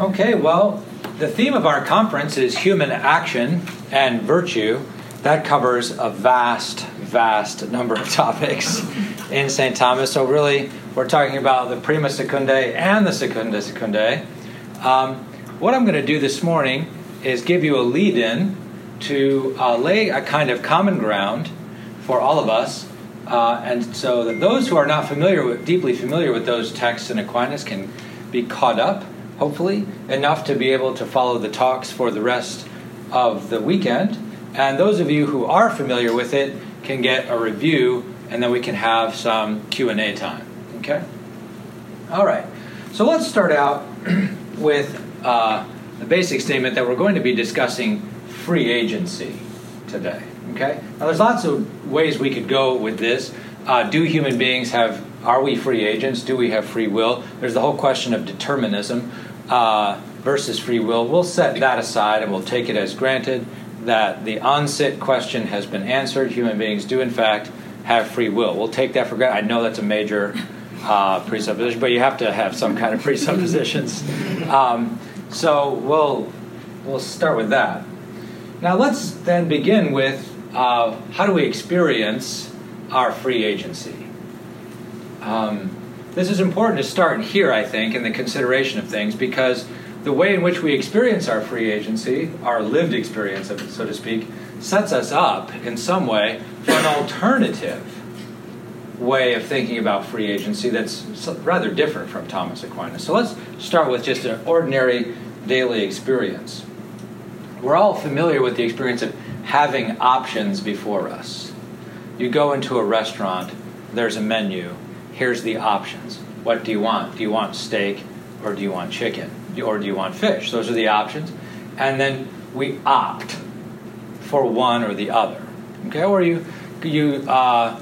Okay, well, the theme of our conference is human action and virtue. That covers a vast, vast number of topics in St. Thomas. So, really, we're talking about the prima secundae and the secunda secundae. Um, what I'm going to do this morning is give you a lead in to uh, lay a kind of common ground for all of us. Uh, and so that those who are not familiar with, deeply familiar with those texts in Aquinas can be caught up hopefully, enough to be able to follow the talks for the rest of the weekend. And those of you who are familiar with it can get a review, and then we can have some Q&A time. Okay? All right. So let's start out with uh, the basic statement that we're going to be discussing free agency today. Okay? Now, there's lots of ways we could go with this. Uh, do human beings have, are we free agents? Do we have free will? There's the whole question of determinism uh, versus free will, we'll set that aside and we'll take it as granted that the onset question has been answered. Human beings do, in fact, have free will. We'll take that for granted. I know that's a major uh, presupposition, but you have to have some kind of presuppositions. Um, so we'll we'll start with that. Now let's then begin with uh, how do we experience our free agency. Um, this is important to start here, I think, in the consideration of things, because the way in which we experience our free agency, our lived experience so to speak, sets us up in some way for an alternative way of thinking about free agency that's rather different from Thomas Aquinas. So let's start with just an ordinary daily experience. We're all familiar with the experience of having options before us. You go into a restaurant, there's a menu, here's the options. What do you want? Do you want steak or do you want chicken? Or do you want fish? Those are the options. And then we opt for one or the other. Okay, or you, you uh,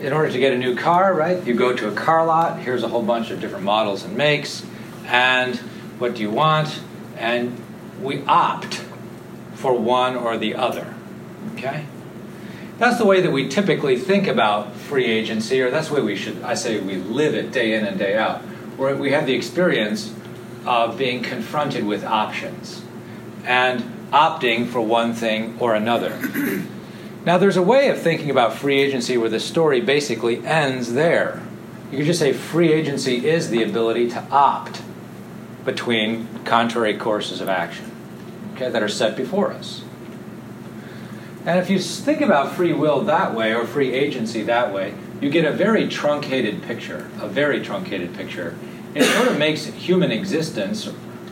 in order to get a new car, right, you go to a car lot, here's a whole bunch of different models and makes, and what do you want? And we opt for one or the other. Okay? That's the way that we typically think about free agency, or that's the way we should, I say, we live it day in and day out, where we have the experience of being confronted with options and opting for one thing or another. now, there's a way of thinking about free agency where the story basically ends there. You could just say free agency is the ability to opt between contrary courses of action okay, that are set before us. And if you think about free will that way, or free agency that way, you get a very truncated picture, a very truncated picture. It sort of makes human existence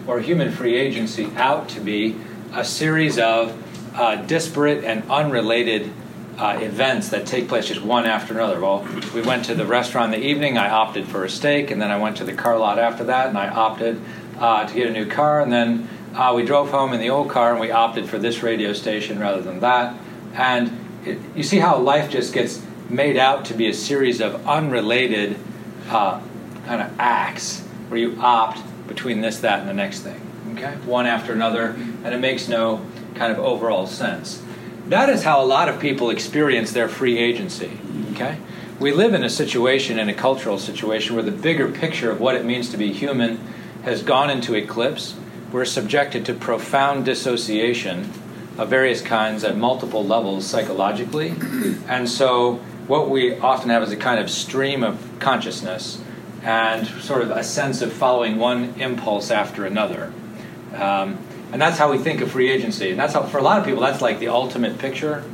or human free agency out to be a series of uh, disparate and unrelated uh, events that take place just one after another. Well, we went to the restaurant in the evening, I opted for a steak, and then I went to the car lot after that, and I opted uh, to get a new car, and then uh, we drove home in the old car, and we opted for this radio station rather than that. And it, you see how life just gets made out to be a series of unrelated uh, kind of acts where you opt between this, that, and the next thing. Okay? One after another, and it makes no kind of overall sense. That is how a lot of people experience their free agency. Okay? We live in a situation, in a cultural situation, where the bigger picture of what it means to be human has gone into eclipse. We're subjected to profound dissociation of various kinds at multiple levels psychologically. And so, what we often have is a kind of stream of consciousness and sort of a sense of following one impulse after another. Um, and that's how we think of free agency. And that's how, for a lot of people, that's like the ultimate picture,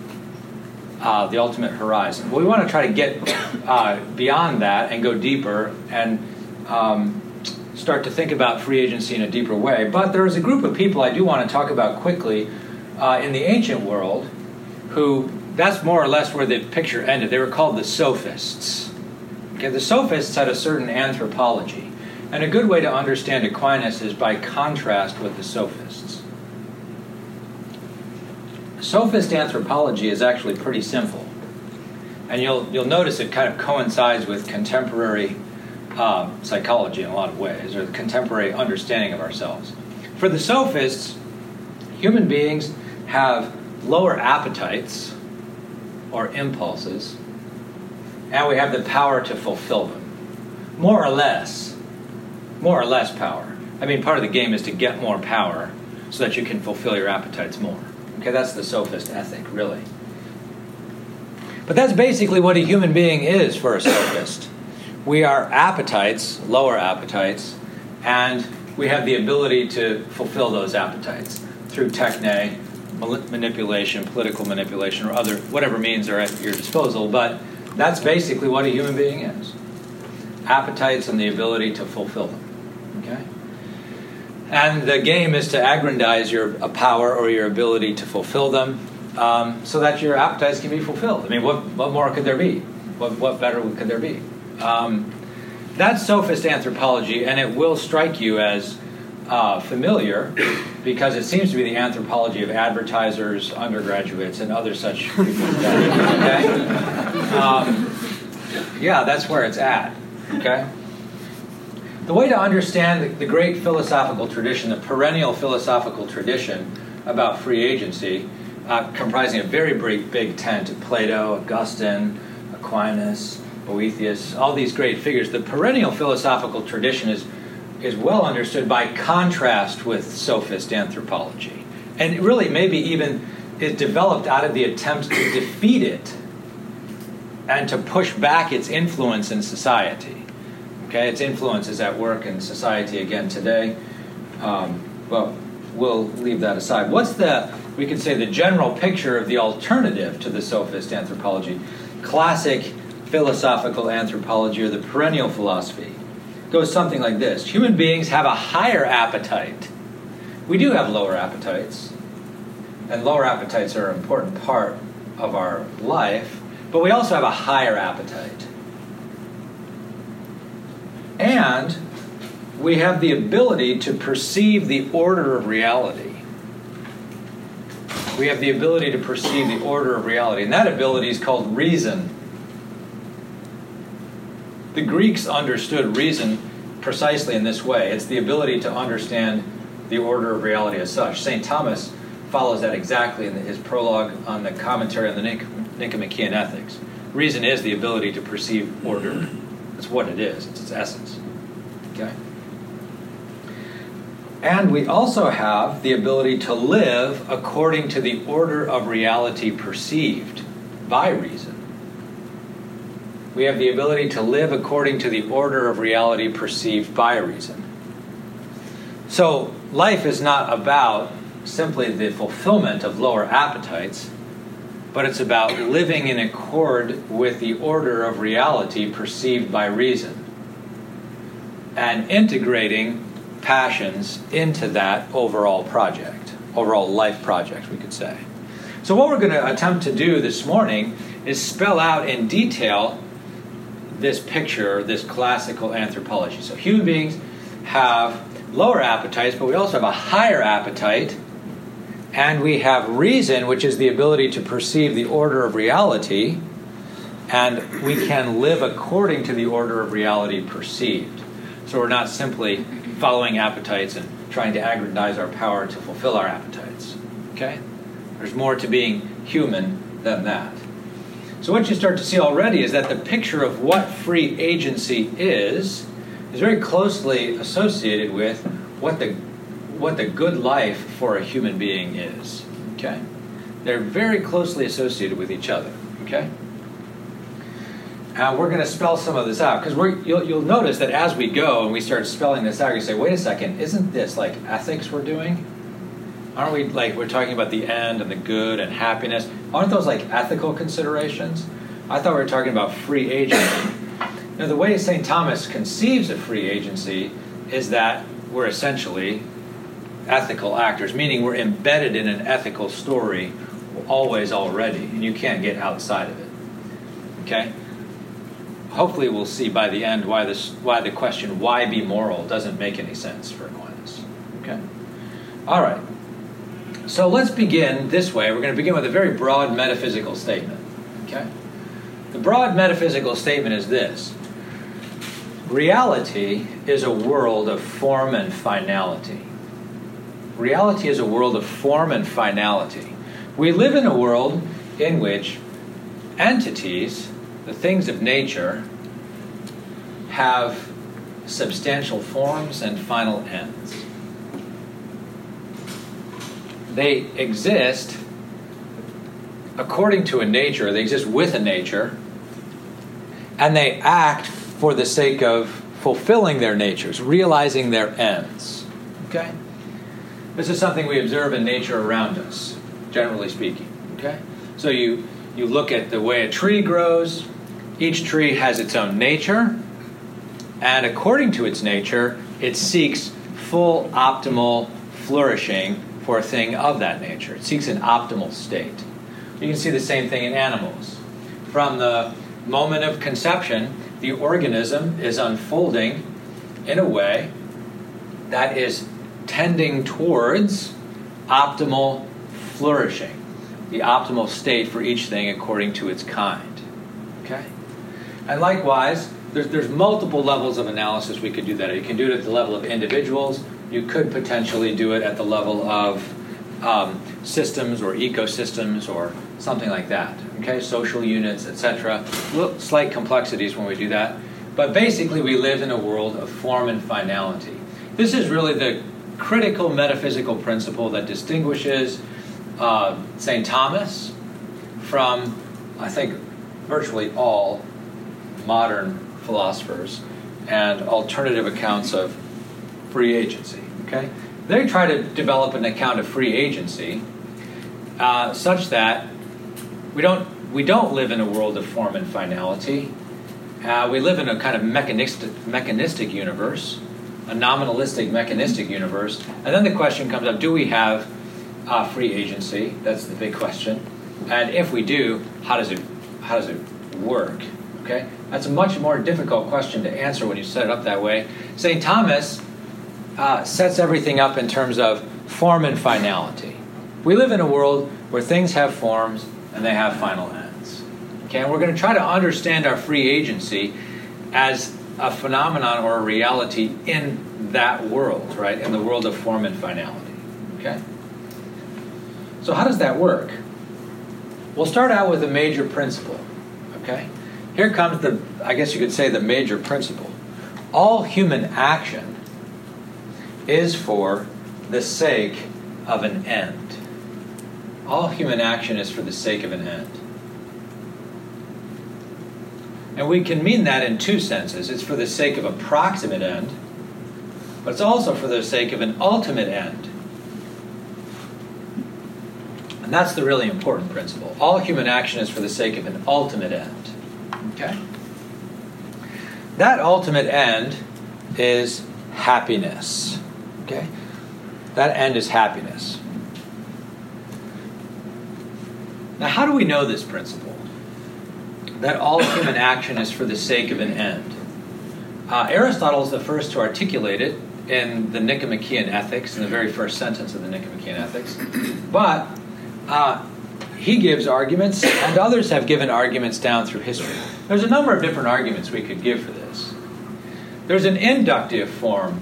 uh, the ultimate horizon. Well, we want to try to get uh, beyond that and go deeper and um, start to think about free agency in a deeper way. But there is a group of people I do want to talk about quickly uh, in the ancient world who that's more or less where the picture ended. They were called the sophists. Okay, the sophists had a certain anthropology. And a good way to understand Aquinas is by contrast with the sophists. Sophist anthropology is actually pretty simple. And you'll, you'll notice it kind of coincides with contemporary uh, psychology in a lot of ways, or the contemporary understanding of ourselves. For the sophists, human beings have lower appetites or impulses, and we have the power to fulfill them. More or less. More or less power. I mean, part of the game is to get more power so that you can fulfill your appetites more. Okay, that's the sophist ethic, really. But that's basically what a human being is for a sophist. We are appetites, lower appetites, and we have the ability to fulfill those appetites through techne, manipulation, political manipulation, or other whatever means are at your disposal. But that's basically what a human being is: appetites and the ability to fulfill them. Okay. And the game is to aggrandize your power or your ability to fulfill them, um, so that your appetites can be fulfilled. I mean, what what more could there be? What what better could there be? Um, that's sophist anthropology, and it will strike you as uh, familiar because it seems to be the anthropology of advertisers, undergraduates, and other such people. okay? Um, yeah, that's where it's at. Okay? The way to understand the great philosophical tradition, the perennial philosophical tradition about free agency, uh, comprising a very big, big tent of Plato, Augustine, Aquinas, Boethius, all these great figures, the perennial philosophical tradition is, is well understood by contrast with sophist anthropology. And really, maybe even it developed out of the attempt to defeat it and to push back its influence in society. Okay, its influence is at work in society again today. Um, but we'll leave that aside. What's the, we could say, the general picture of the alternative to the sophist anthropology? Classic philosophical anthropology or the perennial philosophy goes something like this Human beings have a higher appetite. We do have lower appetites, and lower appetites are an important part of our life, but we also have a higher appetite. And we have the ability to perceive the order of reality. We have the ability to perceive the order of reality, and that ability is called reason. The Greeks understood reason precisely in this way it's the ability to understand the order of reality as such. St. Thomas follows that exactly in his prologue on the commentary on the Nicomachean Ethics. Reason is the ability to perceive order. That's what it is, it's its essence. Okay? And we also have the ability to live according to the order of reality perceived by reason we have the ability to live according to the order of reality perceived by reason. So, life is not about simply the fulfillment of lower appetites, but it's about living in accord with the order of reality perceived by reason and integrating passions into that overall project, overall life project, we could say. So, what we're going to attempt to do this morning is spell out in detail this picture, this classical anthropology. So human beings have lower appetites, but we also have a higher appetite, and we have reason, which is the ability to perceive the order of reality, and we can live according to the order of reality perceived. So we're not simply following appetites and trying to aggrandize our power to fulfill our appetites. Okay? There's more to being human than that. So, what you start to see already is that the picture of what free agency is is very closely associated with what the, what the good life for a human being is. Okay? They're very closely associated with each other. Okay? Now, we're going to spell some of this out because you'll, you'll notice that as we go and we start spelling this out, you say, wait a second, isn't this like ethics we're doing? aren't we like we're talking about the end and the good and happiness? Aren't those like ethical considerations? I thought we were talking about free agency. Now, the way St. Thomas conceives of free agency is that we're essentially ethical actors, meaning we're embedded in an ethical story always already, and you can't get outside of it. Okay? Hopefully, we'll see by the end why this, why the question "why be moral" doesn't make any sense for Aquinas. Okay. All right. So let's begin this way. We're going to begin with a very broad metaphysical statement. Okay? The broad metaphysical statement is this Reality is a world of form and finality. Reality is a world of form and finality. We live in a world in which entities, the things of nature, have substantial forms and final ends. They exist according to a nature, they exist with a nature, and they act for the sake of fulfilling their natures, realizing their ends. Okay? This is something we observe in nature around us, generally speaking. Okay? So you, you look at the way a tree grows, each tree has its own nature, and according to its nature, it seeks full optimal flourishing for a thing of that nature. It seeks an optimal state. You can see the same thing in animals. From the moment of conception, the organism is unfolding in a way that is tending towards optimal flourishing, the optimal state for each thing according to its kind. Okay? And likewise, there's, there's multiple levels of analysis we could do that. You can do it at the level of individuals. You could potentially do it at the level of um, systems or ecosystems or something like that. Okay, social units, etc. Slight complexities when we do that. But basically, we live in a world of form and finality. This is really the critical metaphysical principle that distinguishes uh, St. Thomas from, I think, virtually all modern philosophers and alternative accounts of free agency. Okay, they try to develop an account of free agency uh, such that we don't we don't live in a world of form and finality. Uh, we live in a kind of mechanistic, mechanistic universe, a nominalistic mechanistic universe. And then the question comes up: Do we have uh, free agency? That's the big question. And if we do, how does it how does it work? Okay, that's a much more difficult question to answer when you set it up that way. St. Thomas uh, sets everything up in terms of form and finality. We live in a world where things have forms and they have final ends. Okay, and we're going to try to understand our free agency as a phenomenon or a reality in that world, right? In the world of form and finality. Okay? So, how does that work? We'll start out with a major principle. Okay? Here comes the, I guess you could say, the major principle. All human action is for the sake of an end. All human action is for the sake of an end. And we can mean that in two senses it's for the sake of a proximate end, but it's also for the sake of an ultimate end. And that's the really important principle. All human action is for the sake of an ultimate end. Okay? That ultimate end is happiness. Okay? That end is happiness. Now, how do we know this principle? That all human action is for the sake of an end. Uh, Aristotle is the first to articulate it in the Nicomachean Ethics, in the very first sentence of the Nicomachean Ethics. But uh, he gives arguments, and others have given arguments down through history. There's a number of different arguments we could give for this. There's an inductive form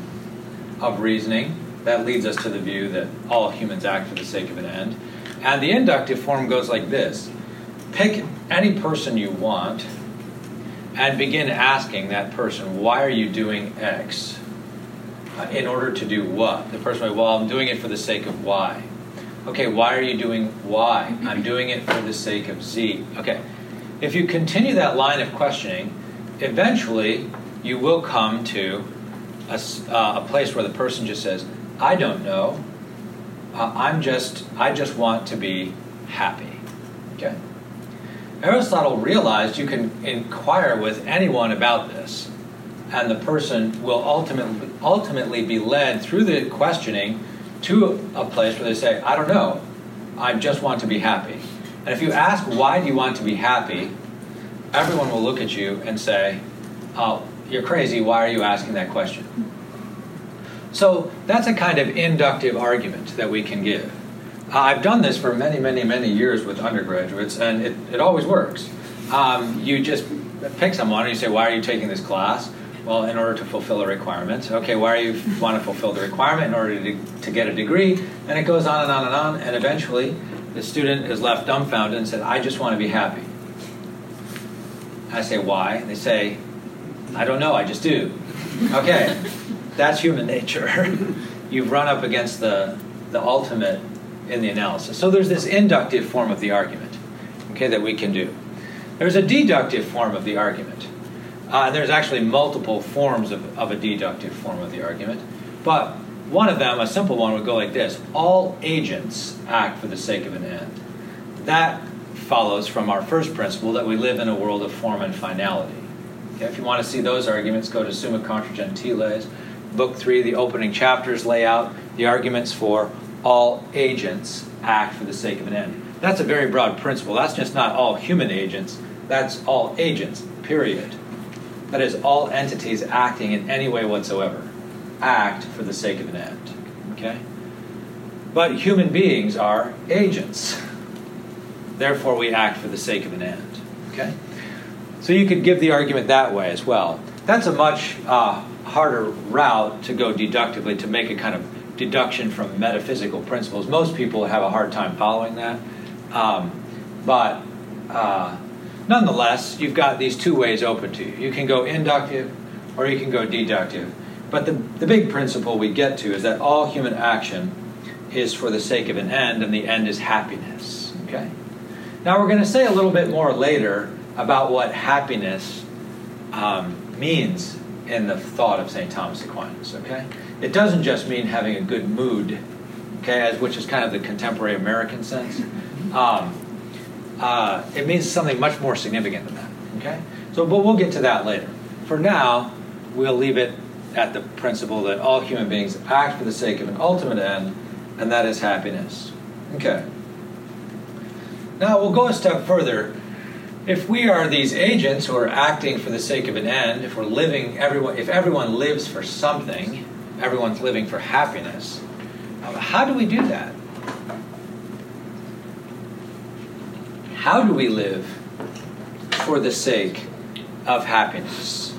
of reasoning that leads us to the view that all humans act for the sake of an end. And the inductive form goes like this pick any person you want and begin asking that person, why are you doing X? Uh, in order to do what? The person will, well, I'm doing it for the sake of Y. Okay, why are you doing Y? I'm doing it for the sake of Z. Okay, if you continue that line of questioning, eventually you will come to a, uh, a place where the person just says, I don't know. Uh, I'm just, I just want to be happy. Okay? Aristotle realized you can inquire with anyone about this, and the person will ultimately, ultimately be led through the questioning to a place where they say, I don't know, I just want to be happy. And if you ask, why do you want to be happy? Everyone will look at you and say, oh, you're crazy, why are you asking that question? So that's a kind of inductive argument that we can give. I've done this for many, many, many years with undergraduates, and it, it always works. Um, you just pick someone and you say, Why are you taking this class? Well, in order to fulfill a requirement. Okay, why do you want to fulfill the requirement? In order to, to get a degree. And it goes on and on and on. And eventually, the student is left dumbfounded and said, I just want to be happy. I say, why? And They say, I don't know, I just do. Okay, that's human nature. You've run up against the, the ultimate in the analysis. So there's this inductive form of the argument, okay, that we can do. There's a deductive form of the argument. Uh, and there's actually multiple forms of, of a deductive form of the argument. But one of them, a simple one, would go like this All agents act for the sake of an end. That follows from our first principle that we live in a world of form and finality. If you want to see those arguments, go to Summa Contra Gentiles. Book 3, the opening chapters lay out the arguments for all agents act for the sake of an end. That's a very broad principle. That's just not all human agents, that's all agents, period. That is, all entities acting in any way whatsoever act for the sake of an end. Okay? But human beings are agents. Therefore, we act for the sake of an end. Okay? So you could give the argument that way as well. That's a much uh, harder route to go deductively to make a kind of deduction from metaphysical principles. Most people have a hard time following that. Um, but uh, nonetheless, you've got these two ways open to you. You can go inductive or you can go deductive. But the, the big principle we get to is that all human action is for the sake of an end, and the end is happiness. Okay? Now, we're going to say a little bit more later about what happiness um, means in the thought of St. Thomas Aquinas. Okay? It doesn't just mean having a good mood, okay, as, which is kind of the contemporary American sense. Um, uh, it means something much more significant than that. Okay? So, but we'll get to that later. For now, we'll leave it at the principle that all human beings act for the sake of an ultimate end, and that is happiness. Okay. Now we'll go a step further. If we are these agents who are acting for the sake of an end, if we're living everyone, if everyone lives for something, everyone's living for happiness. Um, how do we do that? How do we live for the sake of happiness?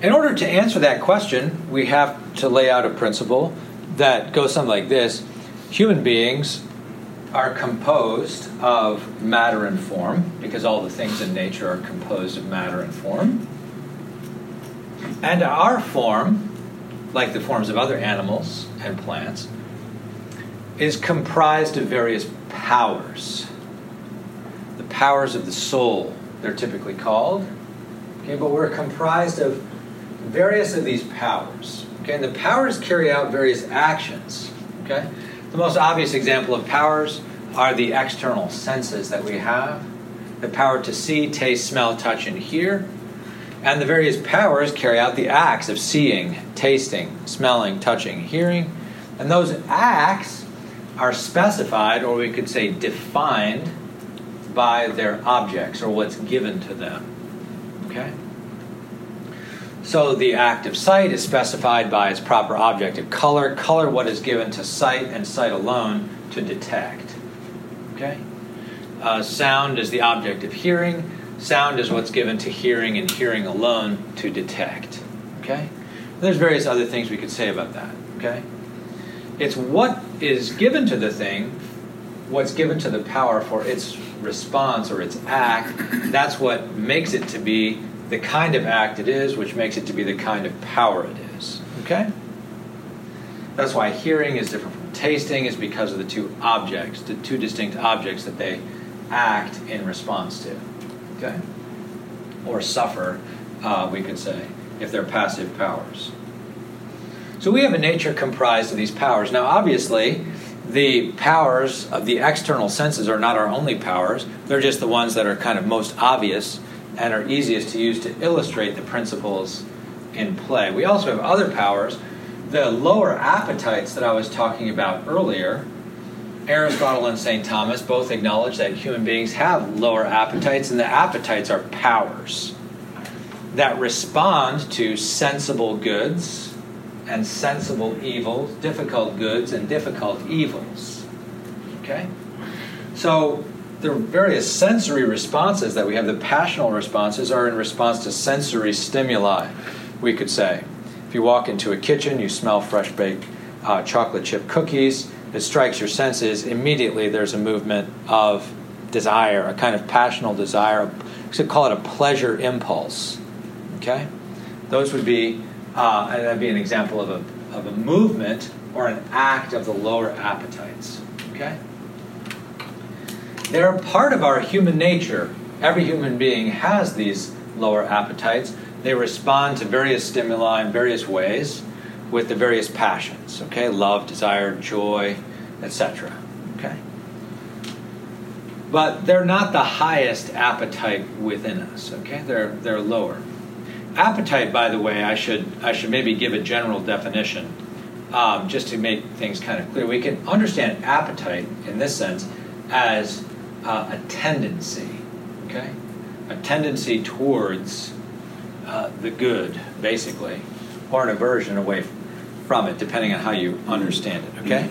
In order to answer that question, we have to lay out a principle that goes something like this Human beings are composed of matter and form, because all the things in nature are composed of matter and form. And our form, like the forms of other animals and plants, is comprised of various powers. The powers of the soul, they're typically called. Okay, but we're comprised of various of these powers. Okay, and the powers carry out various actions. Okay, the most obvious example of powers are the external senses that we have the power to see, taste, smell, touch, and hear. And the various powers carry out the acts of seeing, tasting, smelling, touching, hearing. And those acts are specified, or we could say defined, by their objects or what's given to them. Okay? So the act of sight is specified by its proper object of color. Color, what is given to sight and sight alone to detect. Okay? Uh, sound is the object of hearing. Sound is what's given to hearing and hearing alone to detect. Okay? There's various other things we could say about that. Okay? It's what is given to the thing, what's given to the power for its response or its act, that's what makes it to be the kind of act it is, which makes it to be the kind of power it is. Okay? That's why hearing is different from tasting, is because of the two objects, the two distinct objects that they act in response to. Okay? Or suffer, uh, we could say, if they're passive powers. So we have a nature comprised of these powers. Now, obviously, the powers of the external senses are not our only powers, they're just the ones that are kind of most obvious and are easiest to use to illustrate the principles in play. We also have other powers. The lower appetites that I was talking about earlier, Aristotle and St. Thomas both acknowledge that human beings have lower appetites, and the appetites are powers that respond to sensible goods and sensible evils, difficult goods and difficult evils. Okay? So the various sensory responses that we have, the passional responses, are in response to sensory stimuli, we could say. If you walk into a kitchen, you smell fresh baked uh, chocolate chip cookies, it strikes your senses, immediately there's a movement of desire, a kind of passional desire. We should call it a pleasure impulse. Okay? Those would be, uh, that'd be an example of a, of a movement or an act of the lower appetites. Okay? They're part of our human nature. Every human being has these lower appetites. They respond to various stimuli in various ways with the various passions, okay? Love, desire, joy, etc. Okay? But they're not the highest appetite within us, okay? They're they're lower. Appetite, by the way, I should I should maybe give a general definition um, just to make things kind of clear. We can understand appetite in this sense as uh, a tendency, okay? A tendency towards uh, the good, basically, or an aversion away from it, depending on how you understand it, okay?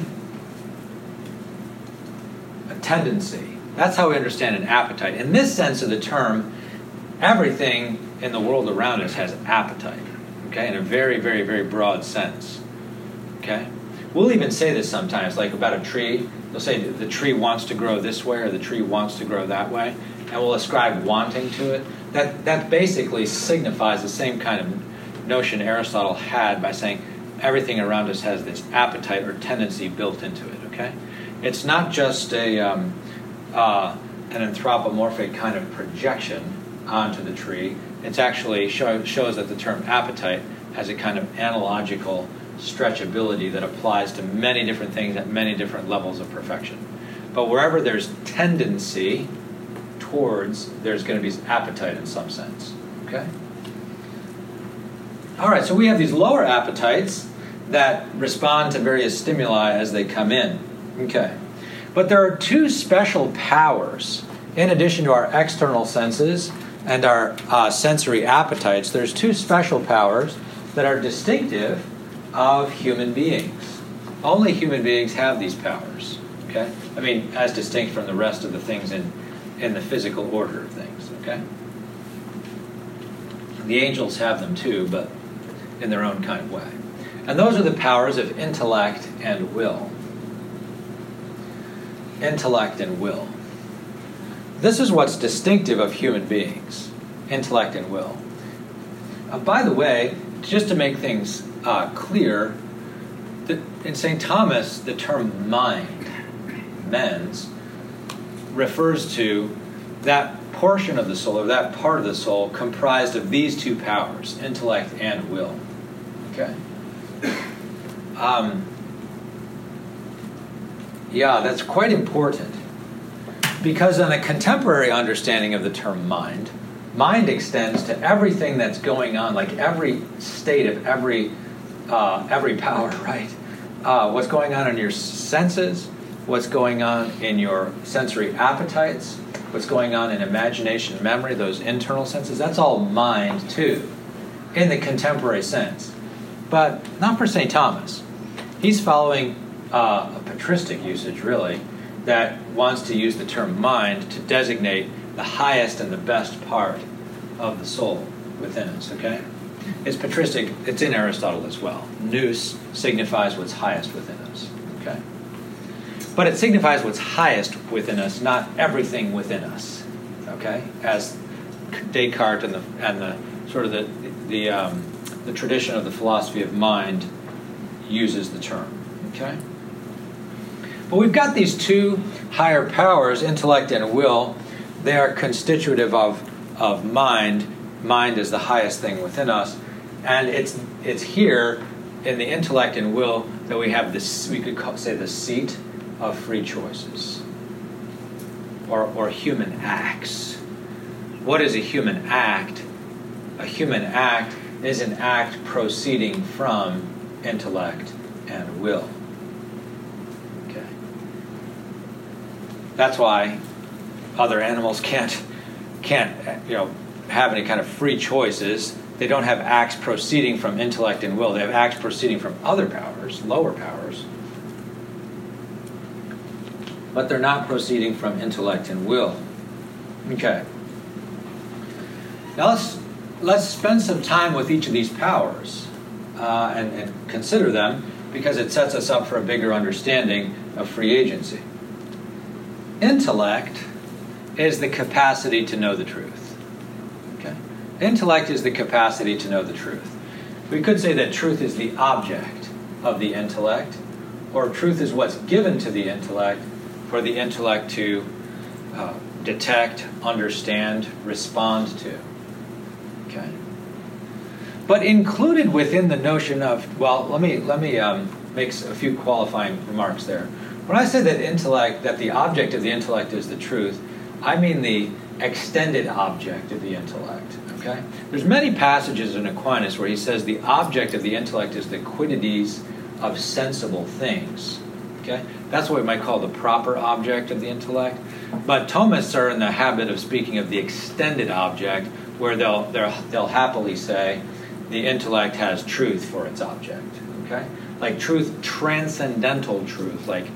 A tendency. That's how we understand an appetite. In this sense of the term, everything in the world around us has appetite, okay, in a very, very, very broad sense, okay? We'll even say this sometimes, like about a tree. They'll say the tree wants to grow this way or the tree wants to grow that way, and we'll ascribe wanting to it. That, that basically signifies the same kind of notion Aristotle had by saying everything around us has this appetite or tendency built into it, okay? It's not just a, um, uh, an anthropomorphic kind of projection onto the tree. It actually show, shows that the term appetite has a kind of analogical stretchability that applies to many different things at many different levels of perfection. But wherever there's tendency towards, there's going to be appetite in some sense. Okay? All right, so we have these lower appetites that respond to various stimuli as they come in. Okay. But there are two special powers, in addition to our external senses and our uh, sensory appetites, there's two special powers that are distinctive of human beings. Only human beings have these powers. Okay? I mean, as distinct from the rest of the things in, in the physical order of things. Okay? The angels have them too, but in their own kind of way. And those are the powers of intellect and will. Intellect and will. This is what's distinctive of human beings intellect and will. Uh, by the way, just to make things uh, clear, that in St. Thomas, the term mind, mens, refers to that portion of the soul or that part of the soul comprised of these two powers, intellect and will. Okay? Um, yeah, that's quite important. Because in a contemporary understanding of the term mind, mind extends to everything that's going on, like every state of every uh, every power, right? Uh, what's going on in your senses, what's going on in your sensory appetites, what's going on in imagination, memory, those internal senses, that's all mind too, in the contemporary sense. But not for St. Thomas. He's following uh, a patristic usage, really, that wants to use the term mind to designate the highest and the best part of the soul within us, okay? It's patristic, it's in Aristotle as well. Nous signifies what's highest within us, okay? But it signifies what's highest within us, not everything within us, okay? As Descartes and the, and the sort of the, the, um, the tradition of the philosophy of mind uses the term, okay? But we've got these two higher powers, intellect and will. They are constitutive of, of mind. Mind is the highest thing within us. And it's, it's here in the intellect and will that we have this, we could call, say, the seat of free choices or, or human acts. What is a human act? A human act is an act proceeding from intellect and will. Okay. That's why other animals can't can't you know have any kind of free choices. They don't have acts proceeding from intellect and will. They have acts proceeding from other powers, lower powers. But they're not proceeding from intellect and will. Okay. Now let's let's spend some time with each of these powers uh, and, and consider them because it sets us up for a bigger understanding of free agency. Intellect is the capacity to know the truth. Intellect is the capacity to know the truth. We could say that truth is the object of the intellect, or truth is what's given to the intellect for the intellect to uh, detect, understand, respond to. Okay. But included within the notion of well, let me let me um, make a few qualifying remarks there. When I say that intellect, that the object of the intellect is the truth, I mean the extended object of the intellect. Okay? There's many passages in Aquinas where he says the object of the intellect is the quiddities of sensible things. Okay? That's what we might call the proper object of the intellect. But Thomists are in the habit of speaking of the extended object, where they'll, they'll, happily say the intellect has truth for its object. Okay? Like truth, transcendental truth, like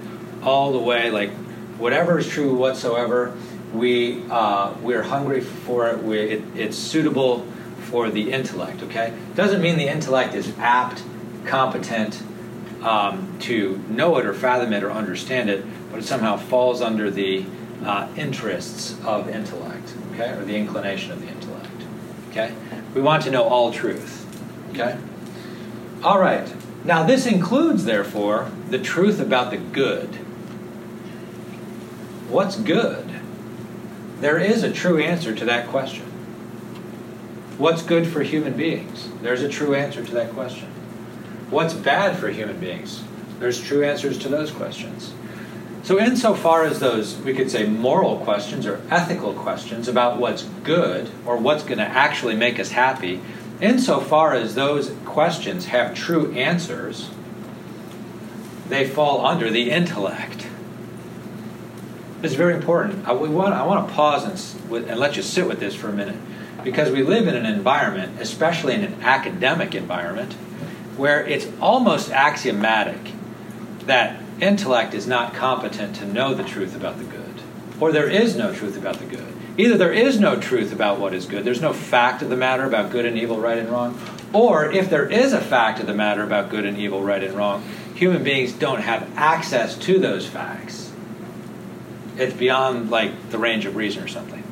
all the way, like whatever is true whatsoever, we uh, we're hungry for it, we, it. It's suitable for the intellect. Okay, doesn't mean the intellect is apt, competent um, to know it or fathom it or understand it, but it somehow falls under the uh, interests of intellect. Okay, or the inclination of the intellect. Okay, we want to know all truth. Okay, all right. Now this includes, therefore, the truth about the good. What's good? There is a true answer to that question. What's good for human beings? There's a true answer to that question. What's bad for human beings? There's true answers to those questions. So, insofar as those, we could say, moral questions or ethical questions about what's good or what's going to actually make us happy, insofar as those questions have true answers, they fall under the intellect. It's very important. I, want, I want to pause and, and let you sit with this for a minute because we live in an environment, especially in an academic environment, where it's almost axiomatic that intellect is not competent to know the truth about the good, or there is no truth about the good. Either there is no truth about what is good, there's no fact of the matter about good and evil, right and wrong, or if there is a fact of the matter about good and evil, right and wrong, human beings don't have access to those facts it's beyond like the range of reason or something.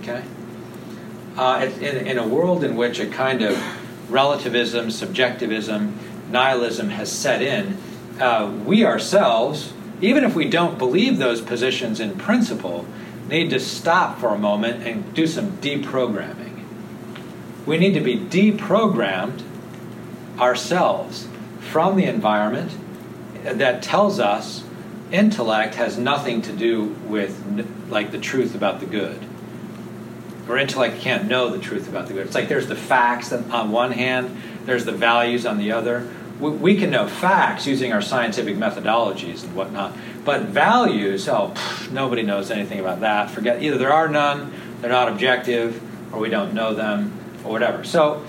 Okay. Uh, in, in a world in which a kind of relativism, subjectivism, nihilism has set in, uh, we ourselves, even if we don't believe those positions in principle, need to stop for a moment and do some deprogramming. We need to be deprogrammed ourselves from the environment that tells us intellect has nothing to do with like the truth about the good. Or intellect can't know the truth about the good. It's like there's the facts on one hand there's the values on the other. We, can know facts using our scientific methodologies and whatnot but values oh pff, nobody knows anything about that. Forget either there are none they're not objective or we don't know them or whatever. So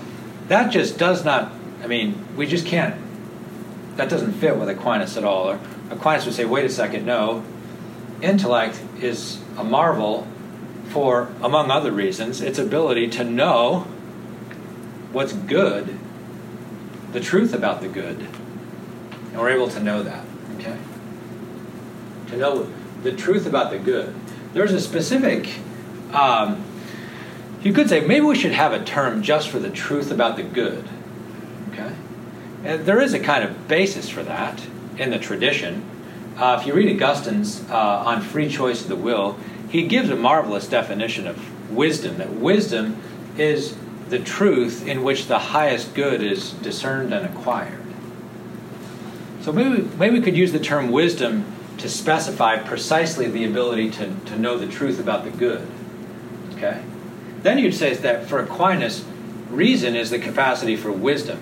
that just does not i mean we just can't that doesn't fit with aquinas at all or, Aquinas would say, wait a second, no. Intellect is a marvel for, among other reasons, its ability to know what's good, the truth about the good. And we're able to know that, okay? To know the truth about the good. There's a specific, um, you could say, maybe we should have a term just for the truth about the good, okay? And there is a kind of basis for that in the tradition. Uh, if you read Augustine's uh, on free choice of the will, he gives a marvelous definition of wisdom that wisdom is the truth in which the highest good is discerned and acquired. So maybe, maybe we could use the term wisdom to specify precisely the ability to, to know the truth about the good. Okay? Then you'd say that for Aquinas, reason is the capacity for wisdom.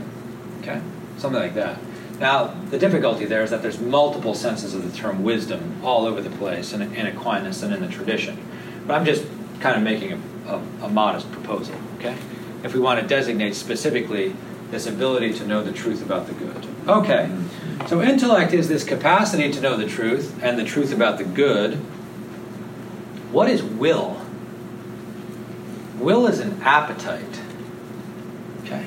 Okay? Something like that. Now, the difficulty there is that there's multiple senses of the term wisdom all over the place in, in Aquinas and in the tradition. But I'm just kind of making a, a, a modest proposal, okay? If we want to designate specifically this ability to know the truth about the good. Okay, so intellect is this capacity to know the truth and the truth about the good. What is will? Will is an appetite. Okay?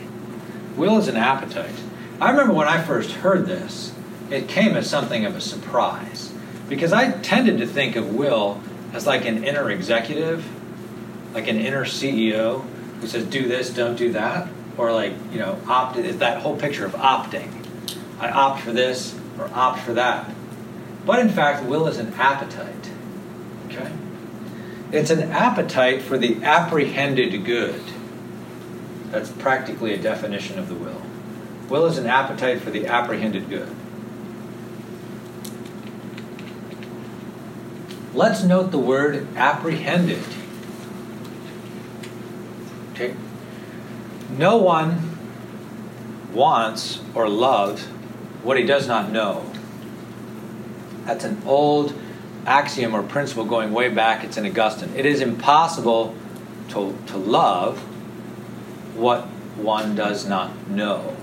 Will is an appetite. I remember when I first heard this, it came as something of a surprise because I tended to think of Will as like an inner executive, like an inner CEO who says do this, don't do that, or like you know opt is that whole picture of opting. I opt for this or opt for that. But in fact, will is an appetite. Okay? It's an appetite for the apprehended good. That's practically a definition of the will. Will is an appetite for the apprehended good. Let's note the word apprehended. Okay? No one wants or loves what he does not know. That's an old axiom or principle going way back. It's in Augustine. It is impossible to, to love what one does not know.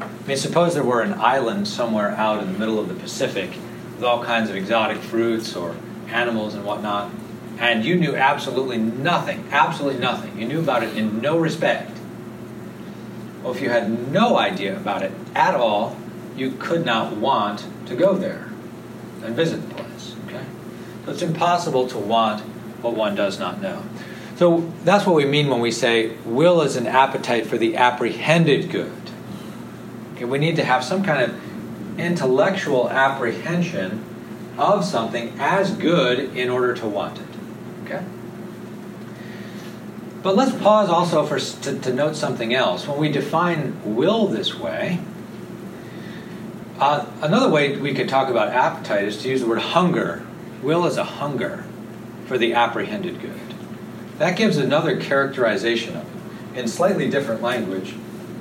I mean, suppose there were an island somewhere out in the middle of the Pacific with all kinds of exotic fruits or animals and whatnot, and you knew absolutely nothing, absolutely nothing. You knew about it in no respect. Well, if you had no idea about it at all, you could not want to go there and visit the place. Okay? So it's impossible to want what one does not know. So that's what we mean when we say will is an appetite for the apprehended good. Okay, we need to have some kind of intellectual apprehension of something as good in order to want it. Okay? But let's pause also for, to, to note something else. When we define will this way, uh, another way we could talk about appetite is to use the word hunger. Will is a hunger for the apprehended good. That gives another characterization of it in slightly different language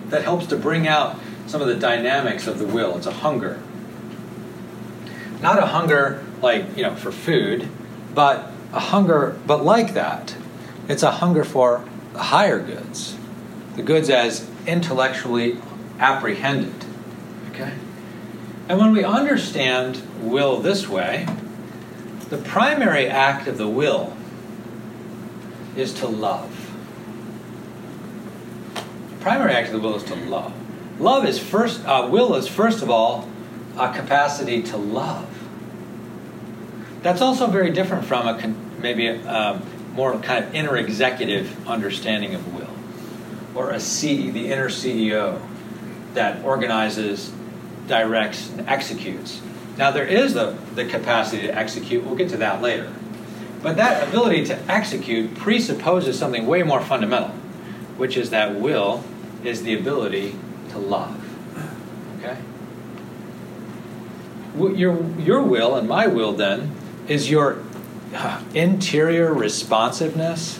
that helps to bring out some of the dynamics of the will. It's a hunger. Not a hunger like, you know, for food, but a hunger, but like that. It's a hunger for higher goods, the goods as intellectually apprehended. Okay? And when we understand will this way, the primary act of the will is to love. The primary act of the will is to love. Love is first, uh, will is first of all a capacity to love. That's also very different from a con- maybe a, um, more kind of inner executive understanding of will, or a C, the inner CEO that organizes, directs, and executes. Now there is the, the capacity to execute. We'll get to that later. But that ability to execute presupposes something way more fundamental, which is that will is the ability to love. Okay? Your, your will and my will, then, is your uh, interior responsiveness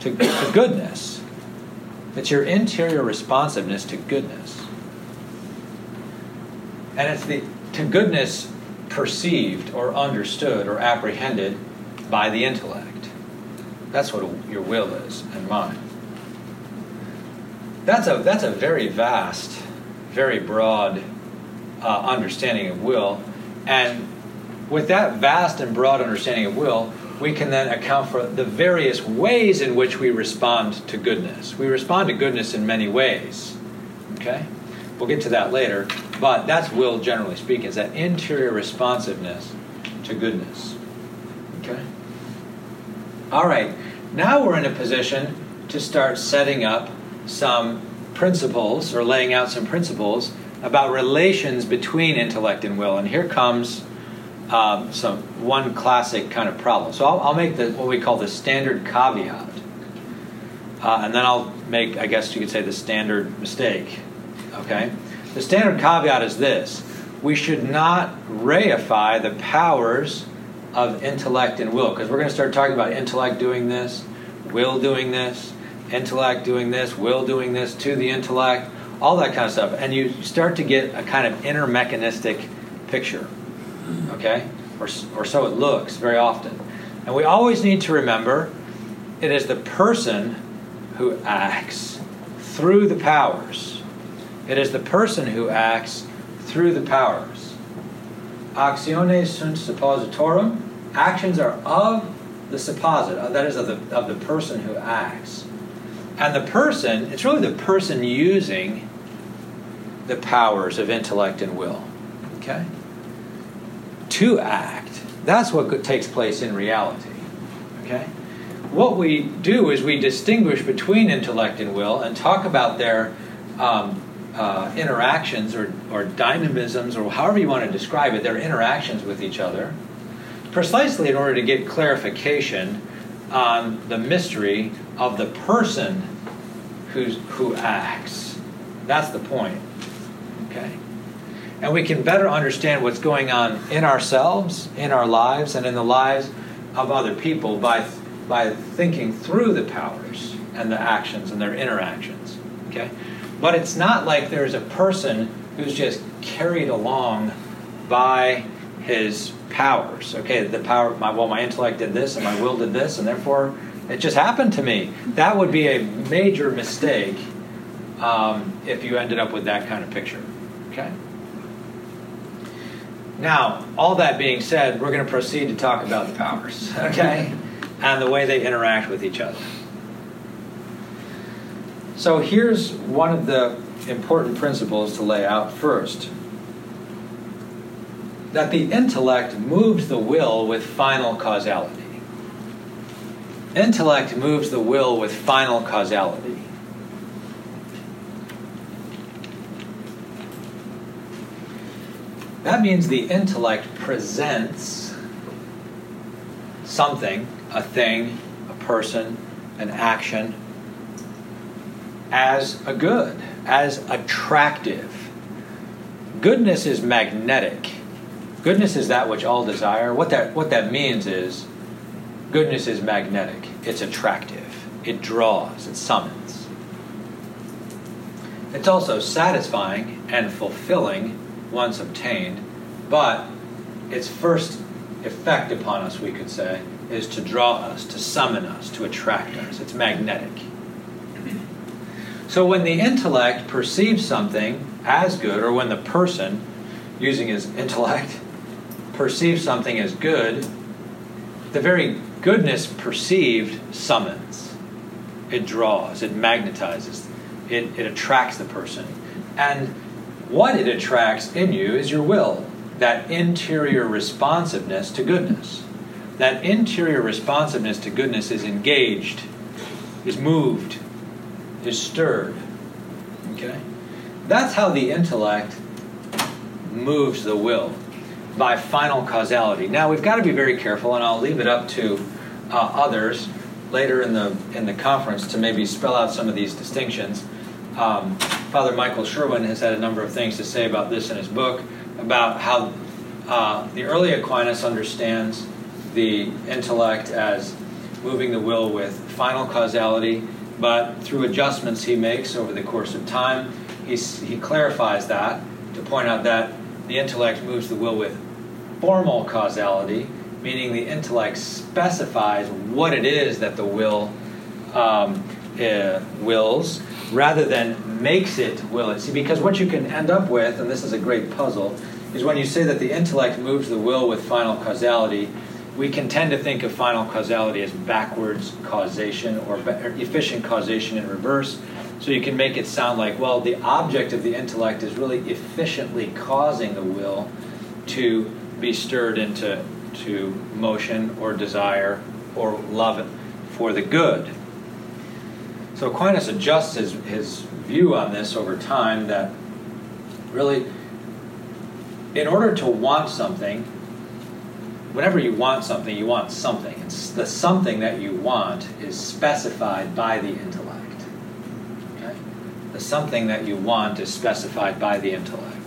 to, to goodness. It's your interior responsiveness to goodness. And it's the to goodness perceived or understood or apprehended by the intellect. That's what your will is and mine. That's a, that's a very vast, very broad uh, understanding of will. And with that vast and broad understanding of will, we can then account for the various ways in which we respond to goodness. We respond to goodness in many ways. Okay? We'll get to that later. But that's will, generally speaking, is that interior responsiveness to goodness. Okay? All right, now we're in a position to start setting up some principles or laying out some principles about relations between intellect and will. And here comes um, some one classic kind of problem. So I'll, I'll make the what we call the standard caveat, uh, and then I'll make, I guess you could say, the standard mistake. Okay, the standard caveat is this: we should not reify the powers of intellect and will, because we're going to start talking about intellect doing this, will doing this, intellect doing this, will doing this to the intellect, all that kind of stuff. And you start to get a kind of inner mechanistic picture, okay? Or, or so it looks very often. And we always need to remember it is the person who acts through the powers. It is the person who acts through the powers. Actiones sunt suppositorum. Actions are of the supposit, uh, that is, of the, of the person who acts. And the person, it's really the person using the powers of intellect and will. Okay? To act. That's what takes place in reality. Okay? what we do is we distinguish between intellect and will and talk about their um, uh, interactions or, or dynamisms, or however you want to describe it, their interactions with each other, precisely in order to get clarification on the mystery of the person who's, who acts. That's the point. Okay? And we can better understand what's going on in ourselves, in our lives, and in the lives of other people by, by thinking through the powers and the actions and their interactions. Okay? But it's not like there's a person who's just carried along by his powers. Okay, the power, my, well, my intellect did this and my will did this, and therefore it just happened to me. That would be a major mistake um, if you ended up with that kind of picture. Okay? Now, all that being said, we're going to proceed to talk about the powers, okay? and the way they interact with each other. So here's one of the important principles to lay out first that the intellect moves the will with final causality. Intellect moves the will with final causality. That means the intellect presents something, a thing, a person, an action, as a good, as attractive. Goodness is magnetic. Goodness is that which all desire. What that, what that means is goodness is magnetic, it's attractive, it draws, it summons. It's also satisfying and fulfilling once obtained, but its first effect upon us, we could say, is to draw us, to summon us, to attract us. It's magnetic. So when the intellect perceives something as good, or when the person, using his intellect, perceives something as good, the very goodness perceived summons. It draws, it magnetizes, it, it attracts the person. And what it attracts in you is your will, that interior responsiveness to goodness. That interior responsiveness to goodness is engaged, is moved, is stirred. Okay? That's how the intellect moves the will by final causality. Now we've got to be very careful, and I'll leave it up to uh, others later in the in the conference to maybe spell out some of these distinctions. Um, Father Michael Sherwin has had a number of things to say about this in his book about how uh, the early Aquinas understands the intellect as moving the will with final causality, but through adjustments he makes over the course of time, he, he clarifies that to point out that the intellect moves the will with formal causality, meaning the intellect specifies what it is that the will um, uh, wills rather than makes it will it. See, because what you can end up with, and this is a great puzzle, is when you say that the intellect moves the will with final causality, we can tend to think of final causality as backwards causation or, or efficient causation in reverse. So you can make it sound like, well, the object of the intellect is really efficiently causing the will to be stirred into to motion or desire or love for the good. So Aquinas adjusts his, his view on this over time that really, in order to want something, whenever you want something, you want something. It's the something that you want is specified by the intellect. Okay? The something that you want is specified by the intellect.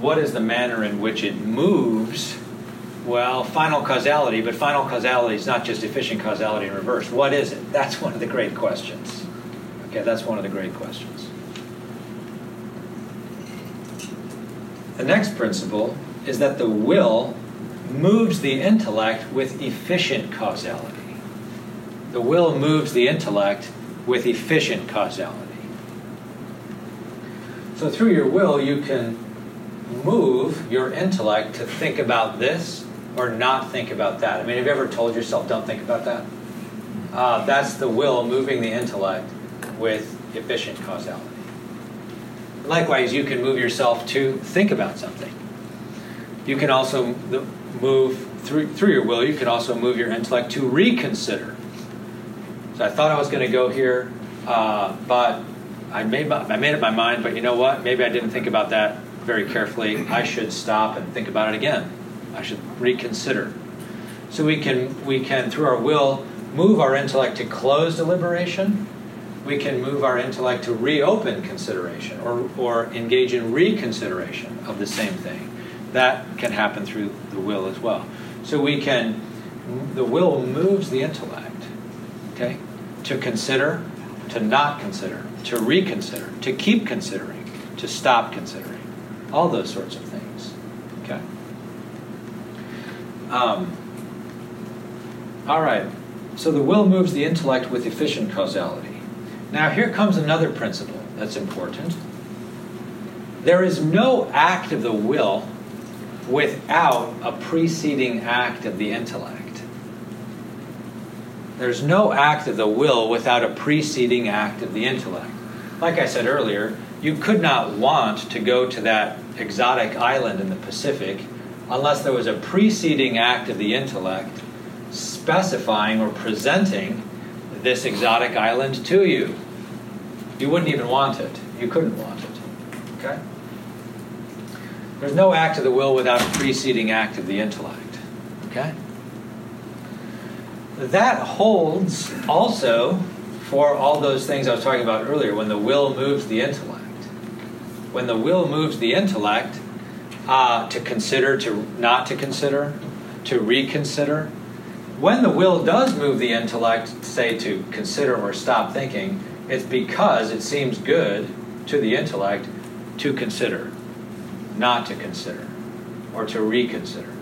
What is the manner in which it moves? Well, final causality, but final causality is not just efficient causality in reverse. What is it? That's one of the great questions. Okay, that's one of the great questions. The next principle is that the will moves the intellect with efficient causality. The will moves the intellect with efficient causality. So through your will, you can move your intellect to think about this or not think about that. I mean, have you ever told yourself, don't think about that? Uh, that's the will moving the intellect with efficient causality. Likewise, you can move yourself to think about something. you can also move through, through your will, you can also move your intellect to reconsider. So I thought I was going to go here, uh, but I made, my, I made up my mind, but you know what? Maybe I didn't think about that very carefully. I should stop and think about it again. I should reconsider. So we can, we can, through our will, move our intellect to close deliberation. We can move our intellect to reopen consideration or, or engage in reconsideration of the same thing. That can happen through the will as well. So we can, the will moves the intellect, okay, to consider, to not consider, to reconsider, to keep considering, to stop considering, all those sorts of things, okay. Um, all right, so the will moves the intellect with efficient causality. Now, here comes another principle that's important. There is no act of the will without a preceding act of the intellect. There's no act of the will without a preceding act of the intellect. Like I said earlier, you could not want to go to that exotic island in the Pacific unless there was a preceding act of the intellect specifying or presenting this exotic island to you. You wouldn't even want it. You couldn't want it. Okay? There's no act of the will without a preceding act of the intellect. Okay? That holds also for all those things I was talking about earlier when the will moves the intellect. When the will moves the intellect uh, to consider, to not to consider, to reconsider, when the will does move the intellect, say to consider or stop thinking, it's because it seems good to the intellect to consider not to consider or to reconsider.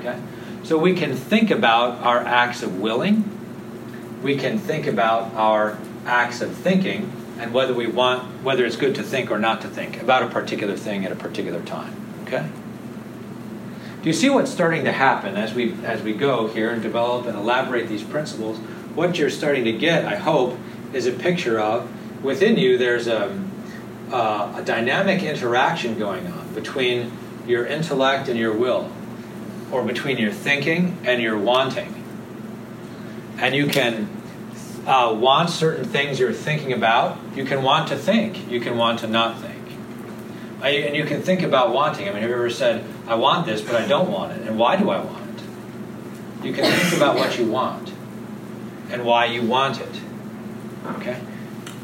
Okay? So we can think about our acts of willing, we can think about our acts of thinking, and whether we want, whether it's good to think or not to think about a particular thing at a particular time. Okay? Do you see what's starting to happen as we as we go here and develop and elaborate these principles? What you're starting to get, I hope, is a picture of within you. There's a, uh, a dynamic interaction going on between your intellect and your will, or between your thinking and your wanting. And you can uh, want certain things you're thinking about. You can want to think. You can want to not think. Uh, and you can think about wanting. I mean, have you ever said, I want this, but I don't want it? And why do I want it? You can think about what you want and why you want it. Okay?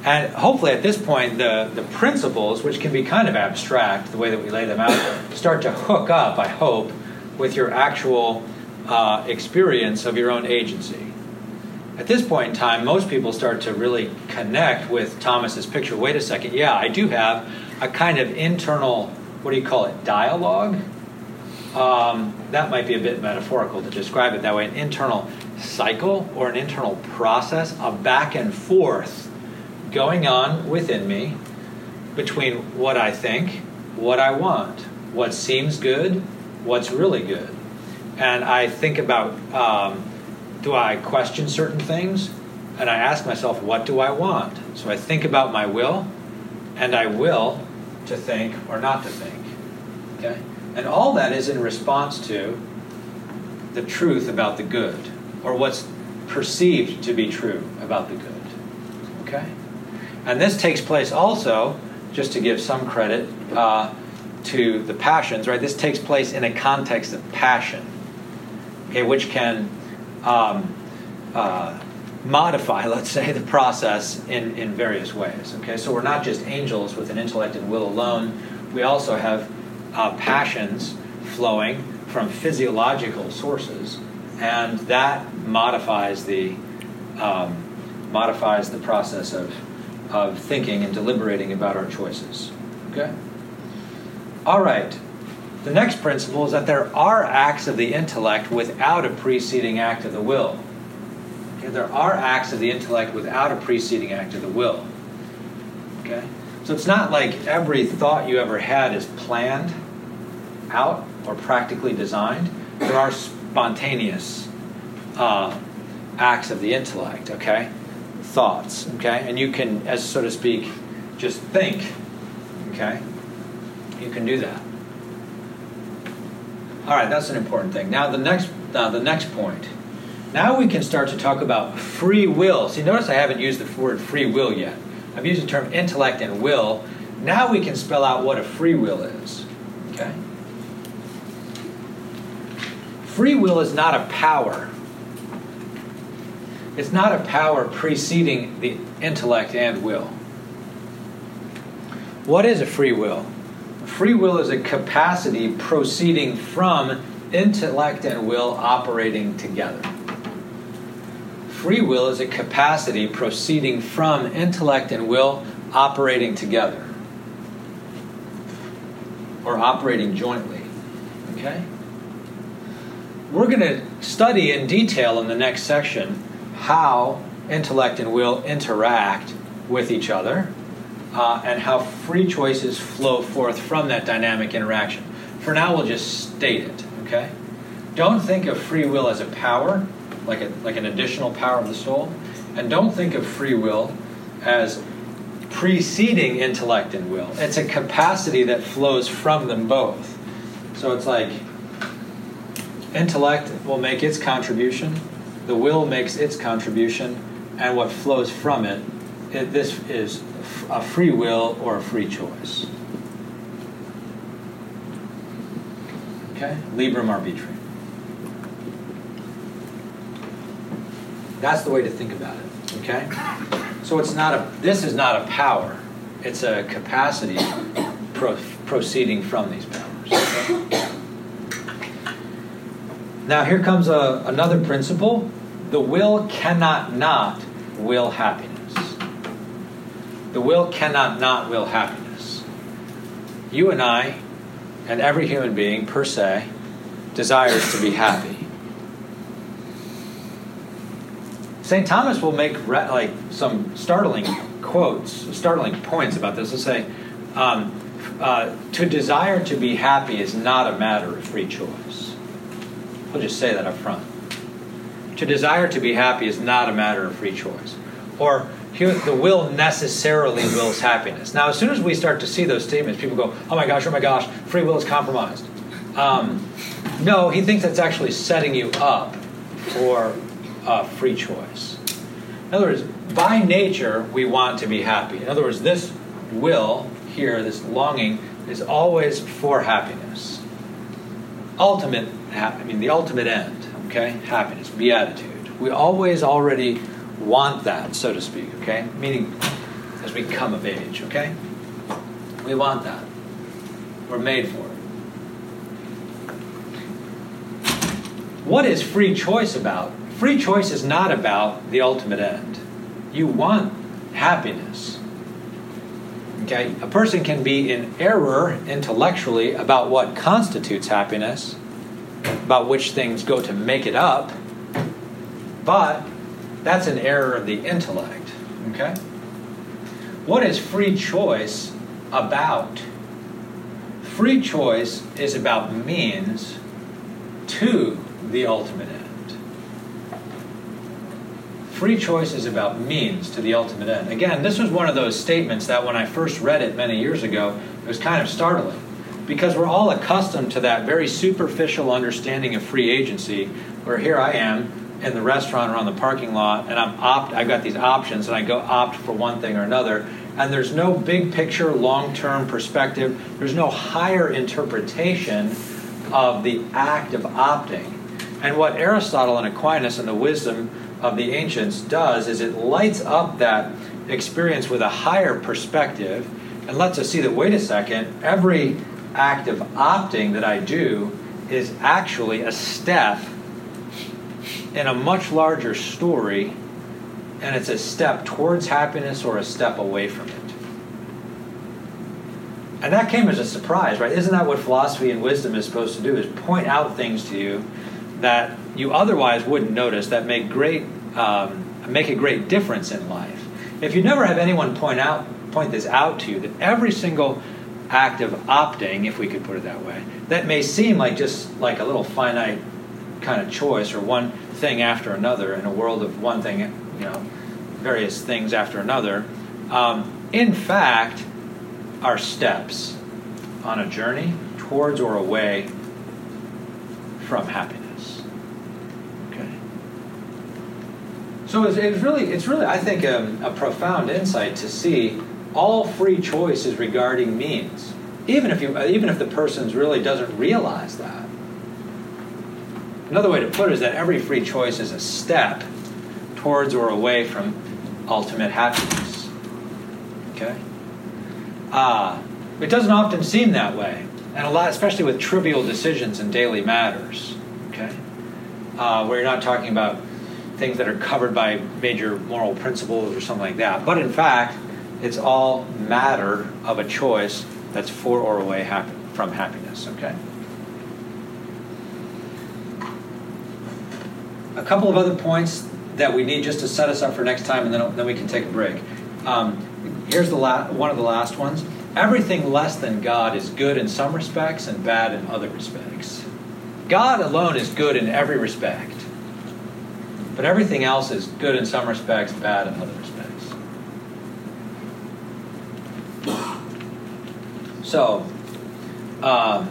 And hopefully, at this point, the, the principles, which can be kind of abstract, the way that we lay them out, start to hook up, I hope, with your actual uh, experience of your own agency. At this point in time, most people start to really connect with Thomas's picture. Wait a second, yeah, I do have a kind of internal, what do you call it, dialogue? Um, that might be a bit metaphorical to describe it that way an internal cycle or an internal process, a back and forth going on within me between what I think, what I want, what seems good, what's really good. And I think about um, do I question certain things? And I ask myself, what do I want? So I think about my will, and I will to think or not to think. Okay? And all that is in response to the truth about the good, or what's perceived to be true about the good. Okay? And this takes place also, just to give some credit uh, to the passions, right? This takes place in a context of passion, okay, which can um, uh, modify, let's say, the process in, in various ways. Okay, so we're not just angels with an intellect and will alone. We also have uh, passions flowing from physiological sources, and that modifies the um, modifies the process of of thinking and deliberating about our choices. Okay? All right. The next principle is that there are acts of the intellect without a preceding act of the will. Okay? There are acts of the intellect without a preceding act of the will. Okay? So it's not like every thought you ever had is planned out or practically designed. There are spontaneous uh, acts of the intellect, okay? thoughts, okay? And you can, as so to speak, just think, okay? You can do that. All right, that's an important thing. Now the next, uh, the next point. Now we can start to talk about free will. See, notice I haven't used the word free will yet. I've used the term intellect and will. Now we can spell out what a free will is. Okay? Free will is not a power. It's not a power preceding the intellect and will. What is a free will? Free will is a capacity proceeding from intellect and will operating together. Free will is a capacity proceeding from intellect and will operating together or operating jointly. Okay? We're going to study in detail in the next section how intellect and will interact with each other uh, and how free choices flow forth from that dynamic interaction. For now, we'll just state it, okay? Don't think of free will as a power, like, a, like an additional power of the soul, and don't think of free will as preceding intellect and will. It's a capacity that flows from them both. So it's like intellect will make its contribution, the will makes its contribution, and what flows from it, it this is a free will or a free choice. Okay? Liberum arbitrium. That's the way to think about it. Okay? So it's not a this is not a power. It's a capacity pro, proceeding from these powers. Now here comes a, another principle. The will cannot not will happiness. The will cannot not will happiness. You and I, and every human being per se, desires to be happy. St. Thomas will make re- like some startling quotes, startling points about this. He'll say, um, uh, "To desire to be happy is not a matter of free choice." I'll just say that up front. To desire to be happy is not a matter of free choice. Or the will necessarily wills happiness. Now, as soon as we start to see those statements, people go, "Oh my gosh, oh my gosh, free will is compromised." Um, no, he thinks that's actually setting you up for uh, free choice. In other words, by nature, we want to be happy. In other words, this will here, this longing, is always for happiness. Ultimate, I mean, the ultimate end. Okay, happiness, beatitude. We always already want that, so to speak, okay? Meaning as we come of age, okay? We want that. We're made for it. What is free choice about? Free choice is not about the ultimate end. You want happiness. Okay? A person can be in error intellectually about what constitutes happiness, about which things go to make it up, but that's an error of the intellect. Okay? What is free choice about? Free choice is about means to the ultimate end. Free choice is about means to the ultimate end. Again, this was one of those statements that when I first read it many years ago, it was kind of startling because we're all accustomed to that very superficial understanding of free agency, where here I am in the restaurant or on the parking lot and I'm opt I've got these options and I go opt for one thing or another and there's no big picture long-term perspective there's no higher interpretation of the act of opting. And what Aristotle and Aquinas and the wisdom of the ancients does is it lights up that experience with a higher perspective and lets us see that wait a second every act of opting that I do is actually a step in a much larger story, and it's a step towards happiness or a step away from it. And that came as a surprise, right? Isn't that what philosophy and wisdom is supposed to do? Is point out things to you that you otherwise wouldn't notice that make great um, make a great difference in life. If you never have anyone point out point this out to you, that every single act of opting, if we could put it that way, that may seem like just like a little finite kind of choice or one thing after another in a world of one thing, you know, various things after another, um, in fact, are steps on a journey towards or away from happiness. Okay. So it's, it's really, it's really, I think, a, um, a profound insight to see all free choice is regarding means, even if you, even if the person really doesn't realize that. Another way to put it is that every free choice is a step towards or away from ultimate happiness. Okay? Uh, it doesn't often seem that way, and a lot, especially with trivial decisions in daily matters. Okay? Uh, where you're not talking about things that are covered by major moral principles or something like that. But in fact, it's all matter of a choice that's for or away happy, from happiness. Okay? A couple of other points that we need just to set us up for next time, and then, then we can take a break. Um, here's the la- one of the last ones. Everything less than God is good in some respects and bad in other respects. God alone is good in every respect, but everything else is good in some respects, bad in other respects. So, um,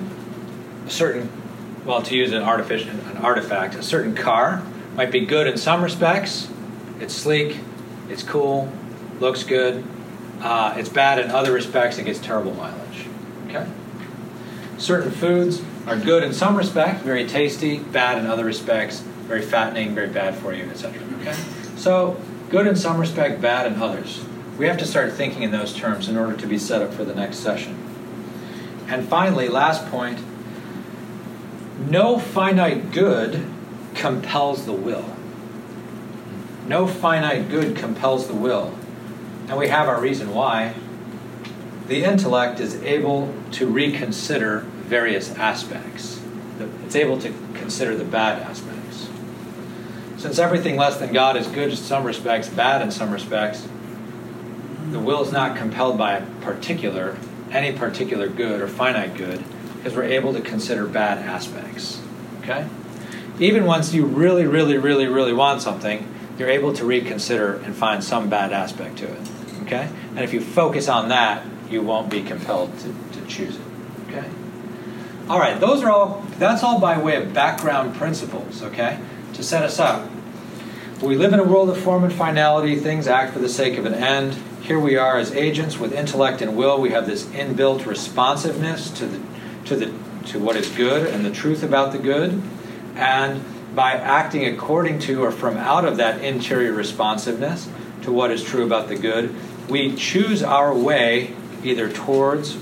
a certain, well, to use an artificial, an artifact, a certain car might be good in some respects. It's sleek, it's cool, looks good. Uh, it's bad in other respects. It gets terrible mileage. Okay. Certain foods are good in some respects, very tasty. Bad in other respects, very fattening, very bad for you, etc. Okay. So good in some respect, bad in others. We have to start thinking in those terms in order to be set up for the next session. And finally, last point no finite good compels the will. No finite good compels the will. And we have our reason why. The intellect is able to reconsider various aspects, it's able to consider the bad aspects. Since everything less than God is good in some respects, bad in some respects, the will is not compelled by a particular, any particular good or finite good, because we're able to consider bad aspects. Okay? Even once you really, really, really, really want something, you're able to reconsider and find some bad aspect to it. Okay? And if you focus on that, you won't be compelled to, to choose it. Okay? All right, those are all, that's all by way of background principles, okay? To set us up. We live in a world of form and finality, things act for the sake of an end. Here we are as agents with intellect and will. We have this inbuilt responsiveness to the, to the to what is good and the truth about the good and by acting according to or from out of that interior responsiveness to what is true about the good, we choose our way either towards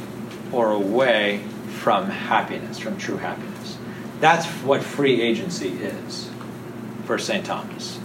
or away from happiness, from true happiness. That's what free agency is for St. Thomas.